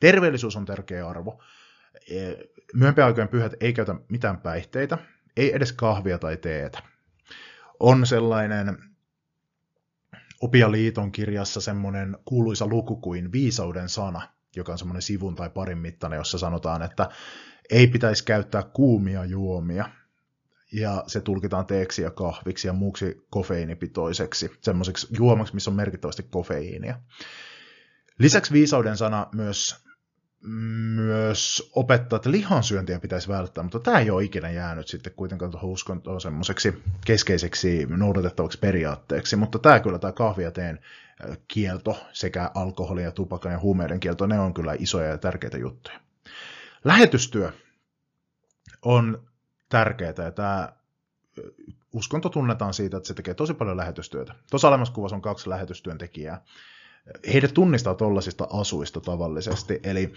Terveellisyys on tärkeä arvo. E, myöhempien aikojen pyhät ei käytä mitään päihteitä, ei edes kahvia tai teetä. On sellainen Opialiiton kirjassa semmoinen kuuluisa luku kuin viisauden sana, joka on semmoinen sivun tai parin mittainen, jossa sanotaan, että ei pitäisi käyttää kuumia juomia. Ja se tulkitaan teeksi ja kahviksi ja muuksi kofeiinipitoiseksi, semmoiseksi juomaksi, missä on merkittävästi kofeiinia. Lisäksi viisauden sana myös, myös opettaa, että lihansyöntiä pitäisi välttää, mutta tämä ei ole ikinä jäänyt sitten kuitenkaan tuohon uskontoon semmoiseksi keskeiseksi noudatettavaksi periaatteeksi, mutta tämä kyllä, tämä kahvi ja teen kielto sekä alkoholin ja tupakan ja huumeiden kielto, ne on kyllä isoja ja tärkeitä juttuja. Lähetystyö on tärkeää ja tämä uskonto tunnetaan siitä, että se tekee tosi paljon lähetystyötä. Tuossa alemmassa kuvassa on kaksi lähetystyöntekijää. Heidät tunnistaa tuollaisista asuista tavallisesti, eli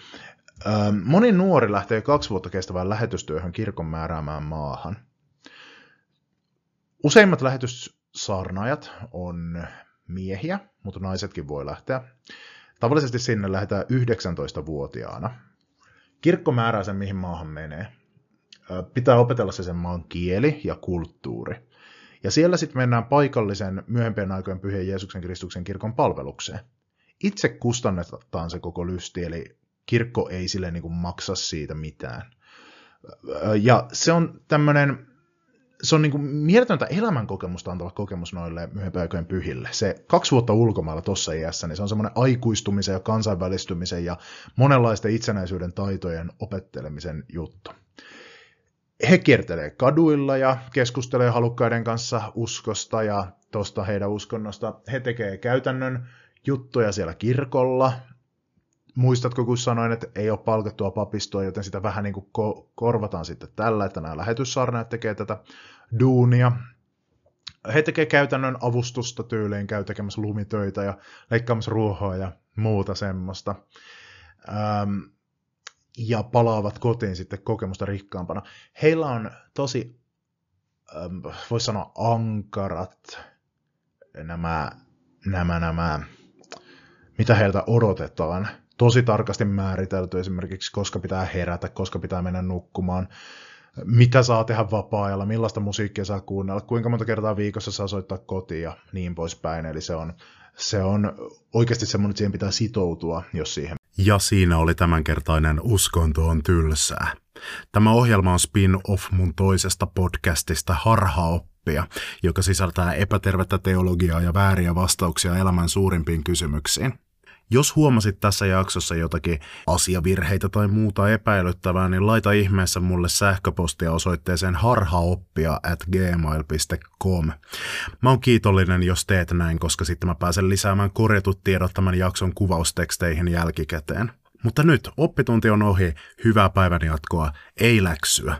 ö, moni nuori lähtee kaksi vuotta kestävään lähetystyöhön kirkon määräämään maahan. Useimmat lähetyssaarnaajat on miehiä, mutta naisetkin voi lähteä. Tavallisesti sinne lähdetään 19-vuotiaana. Kirkko määrää sen, mihin maahan menee. Pitää opetella se sen maan kieli ja kulttuuri. Ja siellä sitten mennään paikallisen myöhempien aikojen pyhien Jeesuksen Kristuksen kirkon palvelukseen. Itse kustannetaan se koko lysti, eli kirkko ei sille niin kuin maksa siitä mitään. Ja se on tämmöinen se on niin kuin mieletöntä elämänkokemusta antava kokemus noille myöhempäikojen pyhille. Se kaksi vuotta ulkomailla tuossa iässä, niin se on semmoinen aikuistumisen ja kansainvälistymisen ja monenlaisten itsenäisyyden taitojen opettelemisen juttu. He kiertelee kaduilla ja keskustelee halukkaiden kanssa uskosta ja tuosta heidän uskonnosta. He tekee käytännön juttuja siellä kirkolla, muistatko, kun sanoin, että ei ole palkattua papistoa, joten sitä vähän niin kuin ko- korvataan sitten tällä, että nämä lähetyssarnajat tekee tätä duunia. He tekee käytännön avustusta tyyliin, käy tekemässä lumitöitä ja leikkaamassa ruohoa ja muuta semmoista. Ähm, ja palaavat kotiin sitten kokemusta rikkaampana. Heillä on tosi, ähm, voisi sanoa, ankarat nämä, nämä, nämä, mitä heiltä odotetaan tosi tarkasti määritelty esimerkiksi, koska pitää herätä, koska pitää mennä nukkumaan, mitä saa tehdä vapaa-ajalla, millaista musiikkia saa kuunnella, kuinka monta kertaa viikossa saa soittaa kotiin ja niin poispäin. Eli se on, se on oikeasti semmoinen, että siihen pitää sitoutua, jos siihen. Ja siinä oli tämänkertainen Uskonto on tylsää. Tämä ohjelma on spin-off mun toisesta podcastista Harhaoppia, joka sisältää epätervettä teologiaa ja vääriä vastauksia elämän suurimpiin kysymyksiin. Jos huomasit tässä jaksossa jotakin asiavirheitä tai muuta epäilyttävää, niin laita ihmeessä mulle sähköpostia osoitteeseen harhaoppia at gmail.com. Mä oon kiitollinen, jos teet näin, koska sitten mä pääsen lisäämään korjatut tiedot tämän jakson kuvausteksteihin jälkikäteen. Mutta nyt oppitunti on ohi, hyvää päivän jatkoa, ei läksyä.